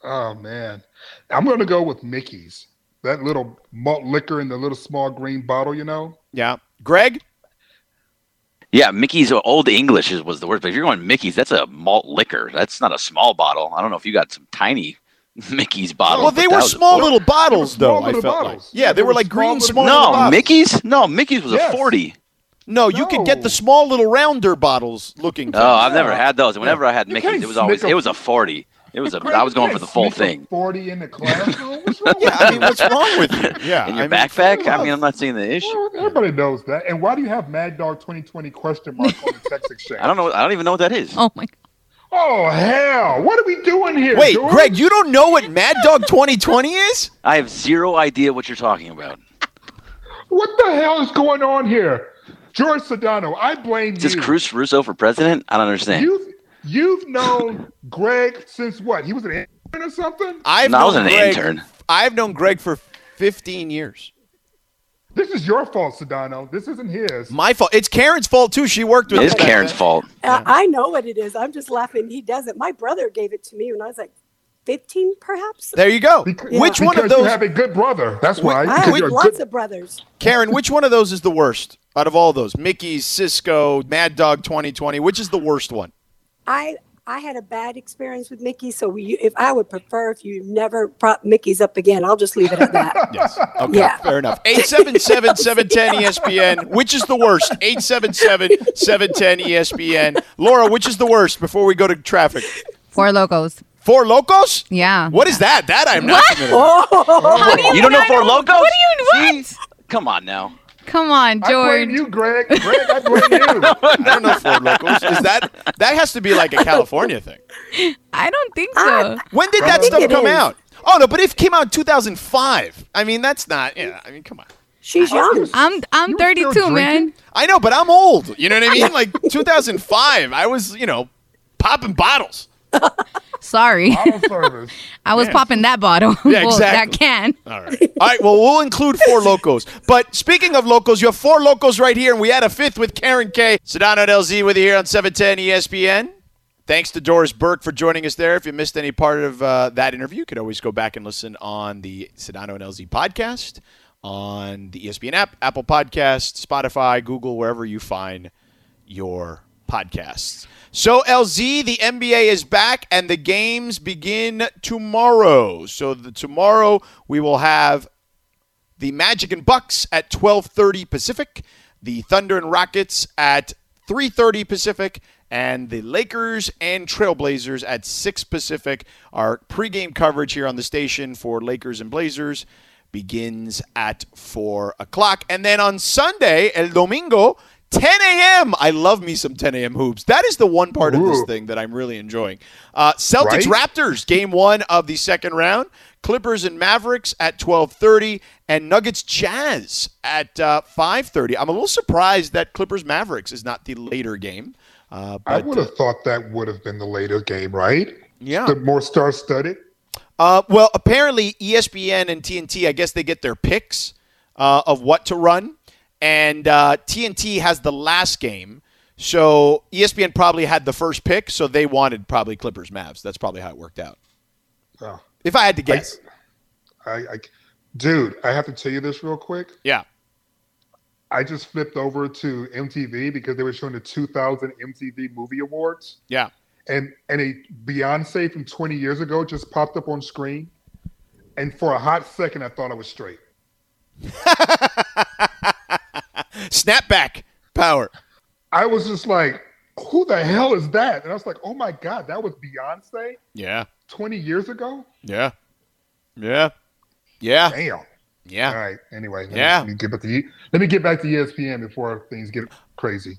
Oh man, I'm going to go with Mickey's. That little malt liquor in the little small green bottle, you know. Yeah, Greg. Yeah, Mickey's Old English is, was the word. But if you're going Mickey's, that's a malt liquor. That's not a small bottle. I don't know if you got some tiny Mickey's bottles. Well, they were small little bottles, small though. I little felt like. Yeah, they were like small green small No, bottles. Mickey's. No, Mickey's was Yes. a forty. No, you could get the small little rounder bottles looking. Oh, things. I've never had those. Whenever I had Mickey's, it was always a- it was a forty. It was a. Greg, I was going for the full thing. Forty in the classroom. What's wrong Yeah, I mean, what's wrong with you? Yeah, In your I mean, backpack? I mean, I'm not seeing the issue. Well, everybody knows that. And why do you have Mad Dog 2020 question mark on the text exchange? I don't know. I don't even know what that is. Oh my god. Oh hell! What are we doing here? Wait, George? Greg, you don't know what Mad Dog 2020 is? I have zero idea what you're talking about. What the hell is going on here? George Sedano, I blame Is this you. Cruz Russo for president? I don't understand. You've you've known Greg since what? He was an intern or something. I've No, I known was an Greg, intern. I've known Greg for 15 years. This is your fault, Sedano. This isn't his. My fault. It's Karen's fault too. She worked with It is Karen's then. fault. Uh, I know what it is. I'm just laughing. He doesn't. My brother gave it to me when I was like 15, perhaps. There you go. Because, which one of because you those, have a good brother. That's why. I have lots good- of brothers. Karen? Which one of those is the worst out of all those? Mickey, Cisco, Mad Dog 2020. Which is the worst one? I I had a bad experience with Mickey, so we, if I would prefer if you never prop Mickey's up again, I'll just leave it at that. Yes. Okay. Yeah. Fair enough. 877 710 ESPN. Which is the worst? 877 710 ESPN. Laura, which is the worst before we go to traffic? Four locos. Four Locos? Yeah. What is that? That I'm not familiar with. oh, How do You don't know Four Locos? What do you what? See? Come on now. Come on, George. I blame George. you, Greg. Greg, I blame you. I don't know Four Locos. Is that that has to be like a California thing? I don't think so. When did that stuff come is. out? Oh no, but it came out in 2005, I mean that's not. Yeah, I mean come on. she's young. I'm I'm You 32, man. I know, but I'm old. You know what I mean? Like 2005, I was you know popping bottles. Sorry. Auto service. I was Yeah. popping that bottle. Yeah, well, exactly. that can. All right. All right. Well, we'll include four locos. But speaking of locos, you have four locos right here, and we had a fifth with Karen K. Sedano and LZ with you here on 710 ESPN. Thanks to Doris Burke for joining us there. If you missed any part of uh, that interview, you could always go back and listen on the Sedano and LZ podcast, on the ESPN app, Apple Podcast, Spotify, Google, wherever you find your podcasts. So, LZ, the NBA is back and the games begin tomorrow. So, the, tomorrow we will have the Magic and Bucks at 12:30 Pacific, the Thunder and Rockets at 3:30 Pacific, and the Lakers and Trailblazers at 6 Pacific. Our pregame coverage here on the station for Lakers and Blazers begins at 4 o'clock. And then on Sunday, El Domingo, 10 a.m. I love me some 10 a.m. hoops. That is the one part of this thing that I'm really enjoying. Uh, Celtics Right? Raptors, game one of the second round. Clippers and Mavericks at 12:30, and Nuggets Jazz at uh, 5:30. I'm a little surprised that Clippers Mavericks is not the later game. Uh, I would have thought that would have been the later game, right? Yeah. The more star studded. Uh, well, apparently ESPN and TNT, I guess they get their picks uh, of what to run, and uh, TNT has the last game. So ESPN probably had the first pick, so they wanted probably Clippers Mavs. That's probably how it worked out. Oh, If I had to guess, I, I, dude, I have to tell you this real quick. yeah. I just flipped over to MTV because they were showing the 2000 MTV Movie Awards, Yeah. and and a Beyonce from 20 years ago just popped up on screen, and for a hot second, I thought I was straight. Snapback power. I was just like, "Who the hell is that?" And I was like, "Oh my god, that was Beyonce Yeah. 20 years ago." Yeah. Yeah. Yeah. Damn. Yeah. All right. Anyway, let me- Yeah. Let me get back to let me get back to ESPN before things get crazy.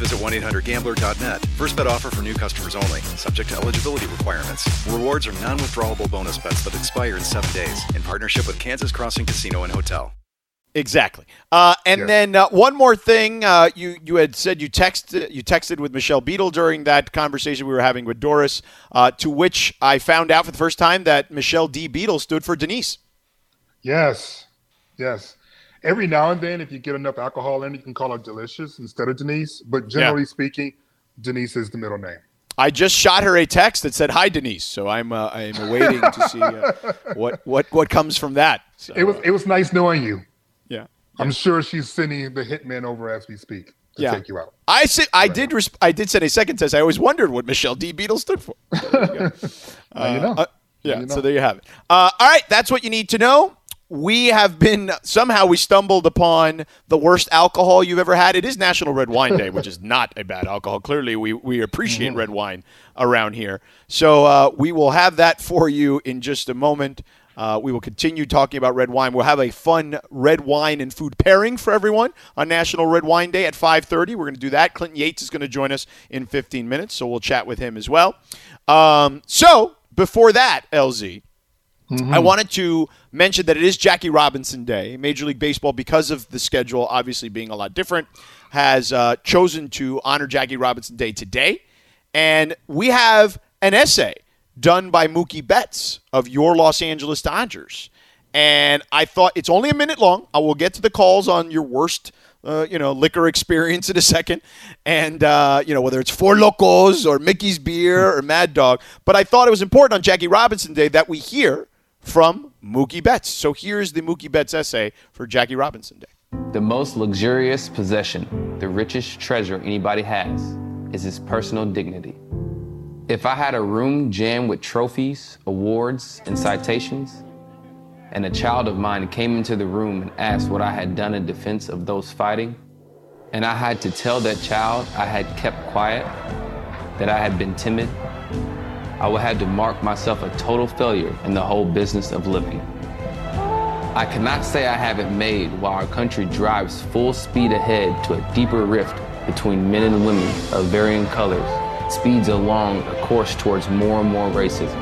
visit 1-800-GAMBLER.net. First bet offer for new customers only. Subject to eligibility requirements. Rewards are non-withdrawable bonus bets that expire in seven days. In partnership with Kansas Crossing Casino and Hotel. Exactly. Uh, and Yes. then uh, one more thing, uh, you you had said you texted you texted with Michelle Beadle during that conversation we were having with Doris, uh, to which I found out for the first time that Michelle D. Beadle stood for Denise. Yes, yes. Every now and then, if you get enough alcohol in, you can call her Delicious instead of Denise. But generally speaking, Denise is the middle name. I just shot her a text that said "Hi Denise," so I'm uh, I'm awaiting to see uh, what what what comes from that. So, It was it was nice knowing you. yeah. I'm sure she's sending the hitman over as we speak to Yeah. take you out. I said I did resp- I did send a second test. I always wondered what Michelle D. Beadle stood for. You. Now you know. Uh, yeah, you so there you have it. Uh, all right, that's what you need to know. We have been somehow we stumbled upon the worst alcohol you've ever had. It is National Red Wine Day, which is not a bad alcohol. Clearly, we we appreciate Mm-hmm. red wine around here. So uh, we will have that for you in just a moment. Uh, we will continue talking about red wine. We'll have a fun red wine and food pairing for everyone on National Red Wine Day at 5:30. We're going to do that. Clinton Yates is going to join us in 15 minutes, so we'll chat with him as well. Um, so before that, LZ, I wanted to mention that it is Jackie Robinson Day. Major League Baseball, because of the schedule obviously being a lot different, has uh, chosen to honor Jackie Robinson Day today. And we have an essay done by Mookie Betts of your Los Angeles Dodgers. And I thought it's only a minute long. I will get to the calls on your worst, uh, you know, liquor experience in a second, and uh, you know whether it's Four Locos or Mickey's Beer or Mad Dog. But I thought it was important on Jackie Robinson Day that we hear from Mookie Betts. So here's the Mookie Betts essay for Jackie Robinson Day. The most luxurious possession, the richest treasure anybody has, is his personal dignity. If I had a room jammed with trophies, awards, and citations, and a child of mine came into the room and asked what I had done in defense of those fighting, and I had to tell that child I had kept quiet, that I had been timid, I would have to mark myself a total failure in the whole business of living. I cannot say I haven't made while our country drives full speed ahead to a deeper rift between men and women of varying colors, speeds along a course towards more and more racism.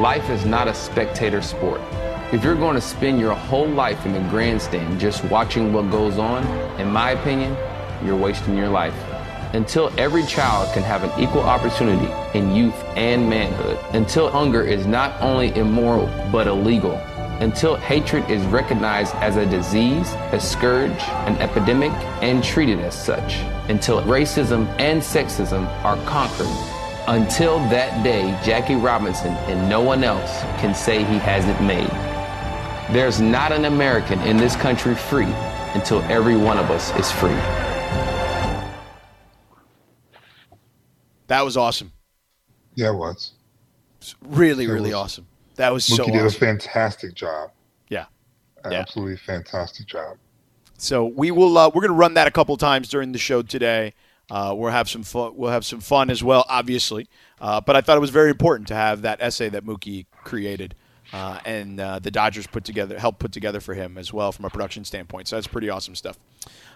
Life is not a spectator sport. If you're going to spend your whole life in the grandstand just watching what goes on, in my opinion, you're wasting your life. Until every child can have an equal opportunity in youth and manhood, until hunger is not only immoral but illegal, until hatred is recognized as a disease, a scourge, an epidemic, and treated as such, until racism and sexism are conquered. Until that day, Jackie Robinson and no one else can say he hasn't made. There's not an American in this country free until every one of us is free. That was awesome. Yeah, it was. Really, It really was. awesome. That was so Mookie so did a fantastic job. Yeah. Yeah. Absolutely fantastic job. So we will. Uh, we're going to run that a couple times during the show today. Uh, we'll have some fun. We'll have some fun as well, obviously. Uh, but I thought it was very important to have that essay that Mookie created, uh, and uh, the Dodgers put together, helped put together for him as well from a production standpoint. So that's pretty awesome stuff.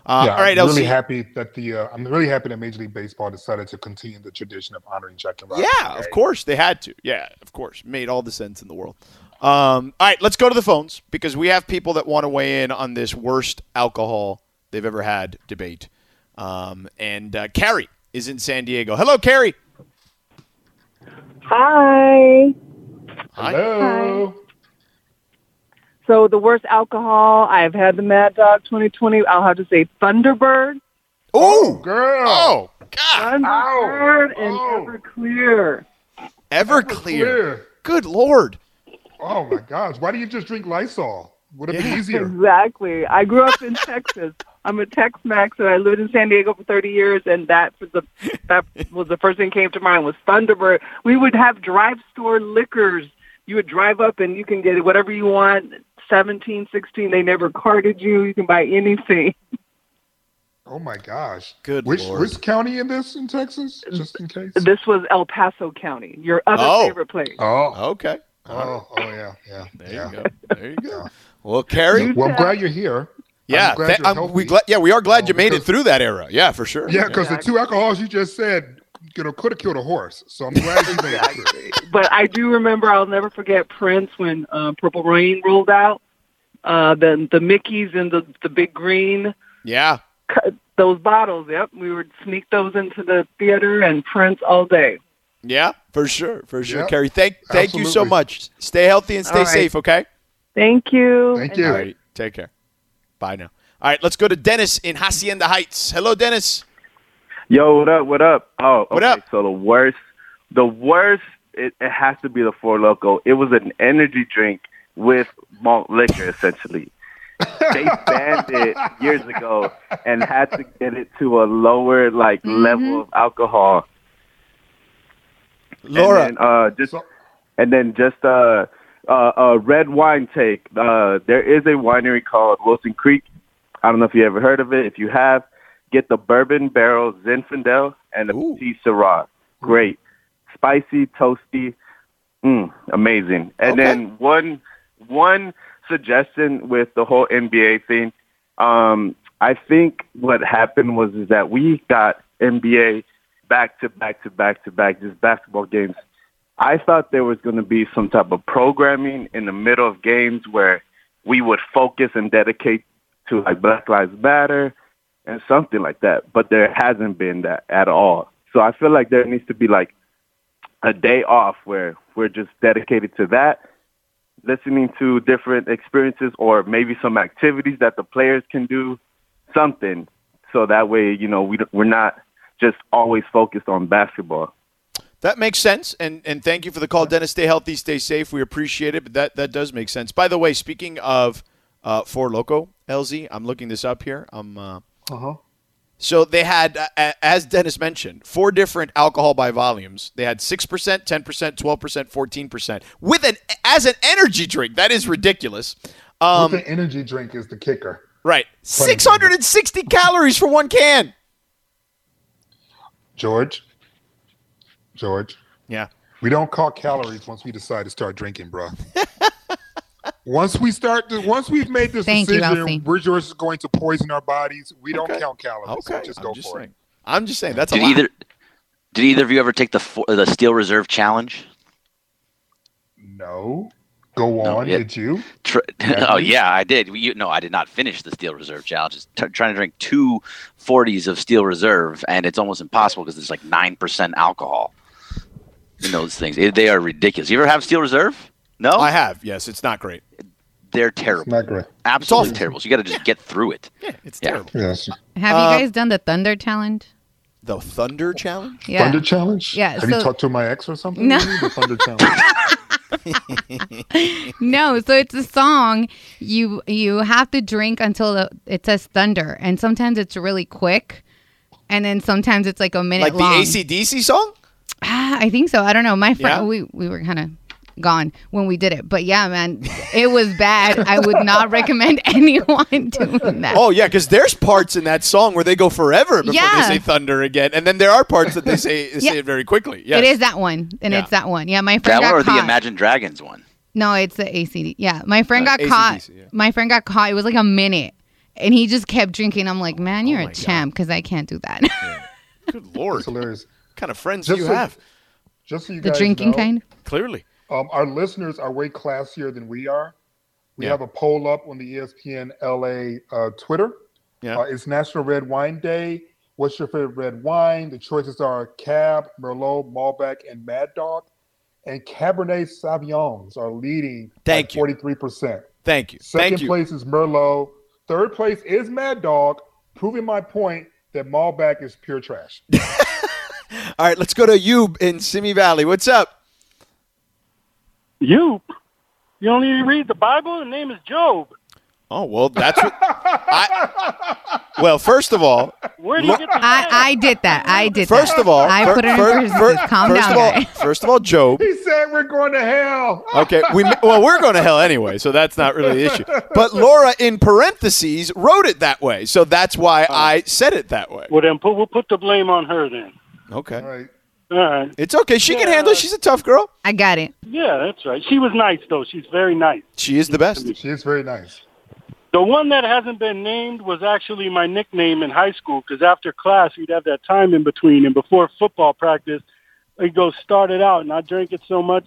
Uh, yeah, all right, I'm LZ. really happy that the uh, I'm really happy that Major League Baseball decided to continue the tradition of honoring Jackie Robinson. Yeah, of course they had to. Yeah, of course, made all the sense in the world. Um, all right, let's go to the phones because we have people that want to weigh in on this worst alcohol they've ever had debate. Um, and uh, Carrie is in San Diego. Hello, Carrie. Hi. Hi. Hello. So the worst alcohol I've had the Mad Dog 2020. I'll have to say Thunderbird, Oh, girl. Oh, God. Thunderbird, and Oh. Everclear. Everclear. Clear. Good Lord. Oh my gosh! Why do you just drink Lysol? Would have been easier. Exactly. I grew up in Texas. I'm a Tex-Mex, and I lived in San Diego for 30 years, and that was the that was the first thing came to mind was Thunderbird. We would have drive store liquors. You would drive up, and you can get whatever you want. 17, 16. They never carded you. You can buy anything. Oh my gosh! Good Which Lord. which county in this in Texas? Just in case. This was El Paso County, your other Oh. favorite place. Oh. Okay. Oh. Oh yeah. Yeah. There yeah. you go. There you go. Well, Carrie. Well, I'm glad you're here. Yeah, I'm glad th- you're I'm- we healthy. glad, yeah, we are glad Oh, you made it through that era. Yeah, for sure. Yeah, because the two alcohols you just said, you know, could have killed a horse. So I'm glad you made it. But I do remember, I'll never forget Prince when uh, Purple Rain rolled out. Uh, then the Mickey's and the the big green Yeah. cu- those bottles. Yep, we would sneak those into the theater and Prince all day. Yeah, for sure, for sure. Yeah, Carrie, thank thank you so much. Stay healthy and stay All right. safe, okay? Thank you. Thank you. All right, take care. Bye now. All right, let's go to Dennis in Hacienda Heights. Hello, Dennis. Yo, what up? What up? Oh, What okay, up? So the worst, the worst, it, it has to be the Four Loco. It was an energy drink with malt liquor, essentially. they banned it years ago and had to get it to a lower like level of alcohol. Laura. And then, uh, just So- and then just uh, uh, uh, red wine take. Uh, there is a winery called Wilson Creek. I don't know if you ever heard of it. If you have, get the bourbon barrel Zinfandel and the Ooh. Petite Sirah. Great, spicy, toasty, mm, amazing. And Okay. then one one suggestion with the whole NBA thing. Um, I think what happened was is that we got NBA back to back to back to back just basketball games. I thought there was going to be some type of programming in the middle of games where we would focus and dedicate to like Black Lives Matter and something like that. But there hasn't been that at all. So I feel like there needs to be like a day off where we're just dedicated to that, listening to different experiences or maybe some activities that the players can do, something. So that way, you know, we, we're not just always focused on basketball. That makes sense, and and thank you for the call, Dennis. Stay healthy, stay safe. We appreciate it, but that that does make sense. By the way, speaking of uh, Four Loco, LZ, I'm looking this up here. I'm uh, Uh-huh. so they had, uh, as Dennis mentioned, four different alcohol by volumes. They had six percent, ten percent, twelve percent, fourteen percent, with an as an energy drink. That is ridiculous. Um, With the energy drink is the kicker. right, six hundred and sixty calories for one can. George. George. Yeah. We don't call calories once we decide to start drinking, bro. once we start, to, once we've made this Thank decision, LZ. we're just going to poison our bodies. We don't Okay. count calories. so Okay, just I'm go just for saying. I'm just saying that's a Did lot. either did either of you ever take the the Steel Reserve Challenge? No. Go No, on. yeah. Did you? Tr- Yeah, oh yeah, I did. You, no, I did not finish the Steel Reserve challenge. Just t- trying to drink two 40s of Steel Reserve, and it's almost impossible because there's like nine percent alcohol in those things. It- they are ridiculous. You ever have Steel Reserve? No, I have. Yes, it's not great. they're It's terrible. not great. Absolutely awful. terrible. So you got to just get through it. Yeah, it's Yeah. terrible. Yes. Have Uh, you guys done the Thunder Challenge? The Thunder Challenge. Yeah. Thunder challenge? Yeah, Have so- you talked to my ex or something? No. The Thunder challenge. No, so it's a song. You you have to drink until it says thunder, and sometimes it's really quick, and then sometimes it's like a minute Like the long. AC/DC song? Ah, I think so. I don't know. My friend, Yeah? we we were kind of gone when we did it, but yeah, man, it was bad. I would not recommend anyone doing that. Oh yeah, because there's parts in that song where they go forever before Yeah. they say thunder again, and then there are parts that they say Yeah. say it very quickly. Yes. It is that one, and Yeah. it's that one. Yeah, my friend That friend one got or the caught. Imagine Dragons one? No, it's the ACD. Yeah, my friend Uh, got caught. AC/DC, yeah. My friend got caught. It was like a minute, and he just kept drinking. I'm like, man, you're Oh a champ because I can't do that. Good lord, It's hilarious. what kind of friends Just do you so- have? Just so you the guys drinking know, kind. Clearly. Um, our listeners are way classier than we are. We Yeah. have a poll up on the ESPN LA uh, Twitter. Yeah. Uh, it's National Red Wine Day. What's your favorite red wine? The choices are Cab, Merlot, Malbec, and Mad Dog. And Cabernet Sauvignons are leading Thank you. 43%. Thank you. Second Thank you. place is Merlot. Third place is Mad Dog, proving my point that Malbec is pure trash. All right, let's go to you in Simi Valley. What's up? You, you only read the Bible. The name is Job. Oh well, that's what. I, well, first of all, Where do you get the I, I did that. I did first that. of all, I fir- put it in fir- perspective. fir- Calm first down, of all, guy. first of all, Job. he said we're going to hell. Okay, we well we're going to hell anyway, so that's not really the issue. But Laura, in parentheses, wrote it that way, so that's why uh, I said it that way. Well, then put, we'll put the blame on her then. Okay, All right. All right. it's okay. She can handle it. She's a tough girl. I got it. Yeah, that's right. She was nice though. She's very nice. She is the best. She is very nice. The one that hasn't been named was actually my nickname in high school because after class we'd have that time in between, and before football practice, we'd go start it out, and I drank it so much.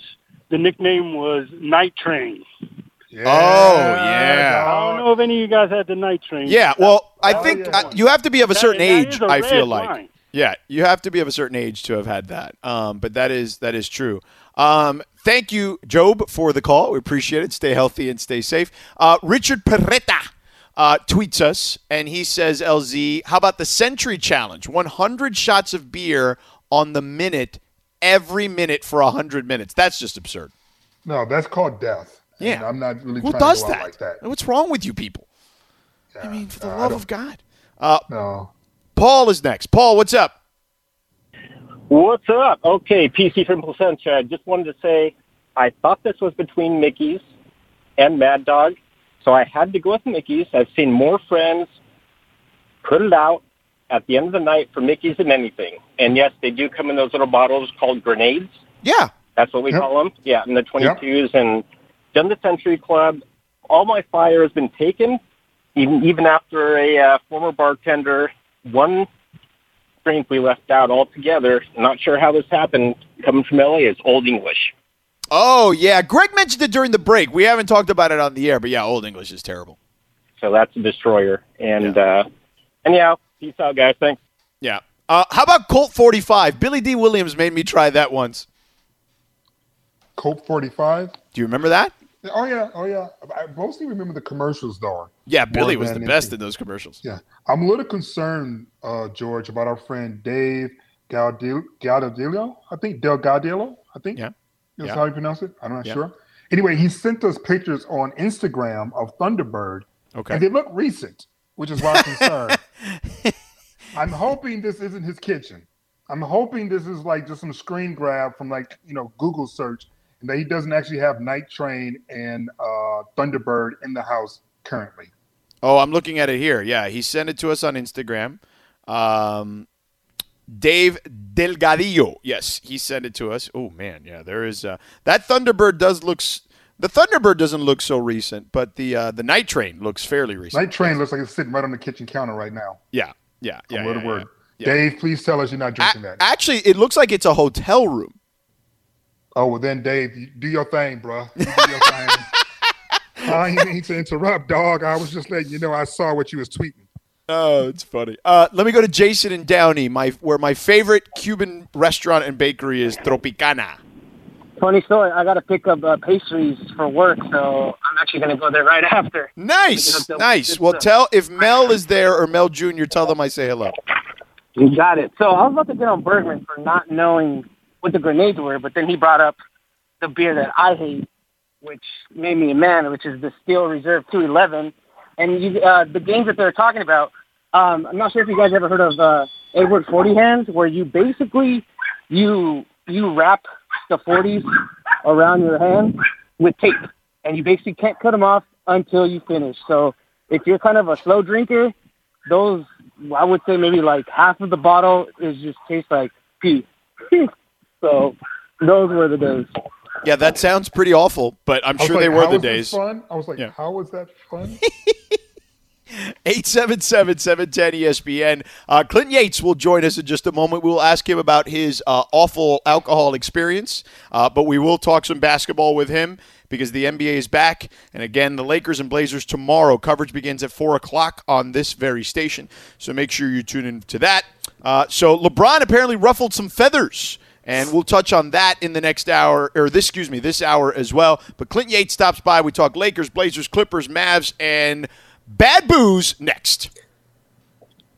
The nickname was Night Train. Oh yeah. I don't know if any of you guys had the night train. Yeah, well, I Oh, think yeah. uh, you have to be of a certain that age. is a I feel like, line. Yeah, you have to be of a certain age to have had that. Um, but that is that is true. Um, thank you, Job, for the call. We appreciate it. Stay healthy and stay safe. Uh, Richard Peretta uh, tweets us, and he says, "LZ, how about the Century Challenge? 100 shots of beer on the minute, every minute for 100 minutes. That's just absurd. No, that's called death. And Yeah. I'm not really Who trying does to go out that? like that. What's wrong with you people? I mean, for the I love of God. Uh, no. Paul is next. Paul, what's up? What's up? Okay, PC from Placentia. I just wanted to say I thought this was between Mickey's and Mad Dog, so I had to go with Mickey's. I've seen more friends put it out at the end of the night for Mickey's than anything. And yes, they do come in those little bottles called grenades. Yeah. That's what we Yep. call them. Yeah, and the 22s and done the Century Club. All my fire has been taken, even even after a uh, former bartender, one drink we left out altogether. Not sure how this happened. Coming from LA is Old English. Oh, yeah. Greg mentioned it during the break. We haven't talked about it on the air, but yeah, Old English is terrible. So that's a destroyer. And uh anyhow, peace out guys. Thanks. Yeah. Uh, how about Colt 45? Billy Dee Williams made me try that once. Colt 45? Do you remember that? Oh, yeah. Oh, yeah. I mostly remember the commercials, though. Yeah, Billy was the than best in those commercials. Yeah. I'm a little concerned, uh, George, about our friend Dave Gaudil- Gaudilio. I think Del Gaudillo. I think. Yeah. That's Yeah. how you pronounce it. I'm not Yeah. sure. Anyway, he sent us pictures on Instagram of Thunderbird. Okay. And they look recent, which is why I'm concerned. I'm hoping this isn't his kitchen. I'm hoping this is like just some screen grab from like, you know, Google search and that he doesn't actually have Night Train and uh, Thunderbird in the house currently. Oh, I'm looking at it here. Yeah, he sent it to us on Instagram. Um, Dave Delgadillo. Yes, he sent it to us. Oh man, yeah, there is uh, that Thunderbird does looks. The Thunderbird doesn't look so recent, but the uh, the Night Train looks fairly recent. Night Train looks like it's sitting right on the kitchen counter right now. Yeah, yeah, yeah. Word yeah, word. yeah. Dave, please tell us you're not drinking that. Actually, it looks like it's a hotel room. Oh well, then Dave, you do your thing, bro. You do your thing. I ain't mean to interrupt, dog. I was just letting you know I saw what you was tweeting. Oh, it's funny. Uh, let me go to Jason and Downey, my where my favorite Cuban restaurant and bakery is Tropicana. Funny story. I got to pick up uh, pastries for work, so I'm actually going to go there right after. Nice, nice. Well, tell if Mel is there or Mel Jr. Tell them I say hello. You got it. So I was about to get on Bergman for not knowing what the grenades were, but then he brought up the beer that I hate, which made me a man, which is the Steel Reserve 211. And you, uh, the games that they're talking about, um, I'm not sure if you guys ever heard of uh, Edward 40 hands, where you basically you you wrap the 40s around your hand with tape, and you basically can't cut them off until you finish. So if you're kind of a slow drinker, those I would say maybe like half of the bottle is just tastes like pee. so those were the days. Yeah, that sounds pretty awful, but I'm sure like, they were how the was this days. Fun? I was like, Yeah. how was that fun? 877-710-ESPN. Uh, Clinton Yates will join us in just a moment. We will ask him about his uh, awful alcohol experience, uh, but we will talk some basketball with him because the NBA is back. And again, the Lakers and Blazers tomorrow. Coverage begins at 4 o'clock on this very station, so make sure you tune in to that. Uh, so LeBron apparently ruffled some feathers. And we'll touch on that in the next hour, or this, excuse me, this hour as well. But Clinton Yates stops by. We talk Lakers, Blazers, Clippers, Mavs, and Bad Booze next.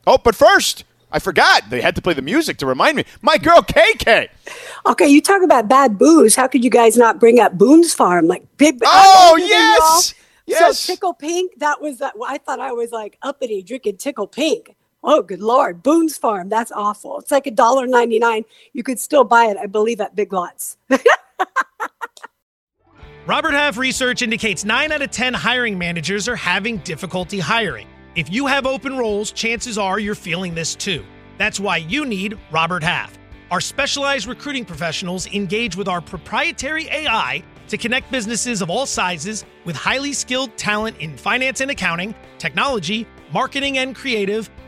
Oh, but first, I forgot. They had to play the music to remind me. My girl KK. Okay, you talk about bad booze. How could you guys not bring up Boone's Farm? Like big. Oh, yes! Yes. So Tickle Pink. That was uh, that. I thought I was like uppity drinking Tickle Pink. Oh, good lord, Boone's Farm. That's awful. It's like a dollar ninety nine. You could still buy it, I believe, at Big Lots. Robert Half research indicates 9 out of 10 hiring managers are having difficulty hiring. If you have open roles, chances are you're feeling this too. That's why you need Robert Half. Our specialized recruiting professionals engage with our proprietary AI to connect businesses of all sizes with highly skilled talent in finance and accounting, technology, marketing and creative,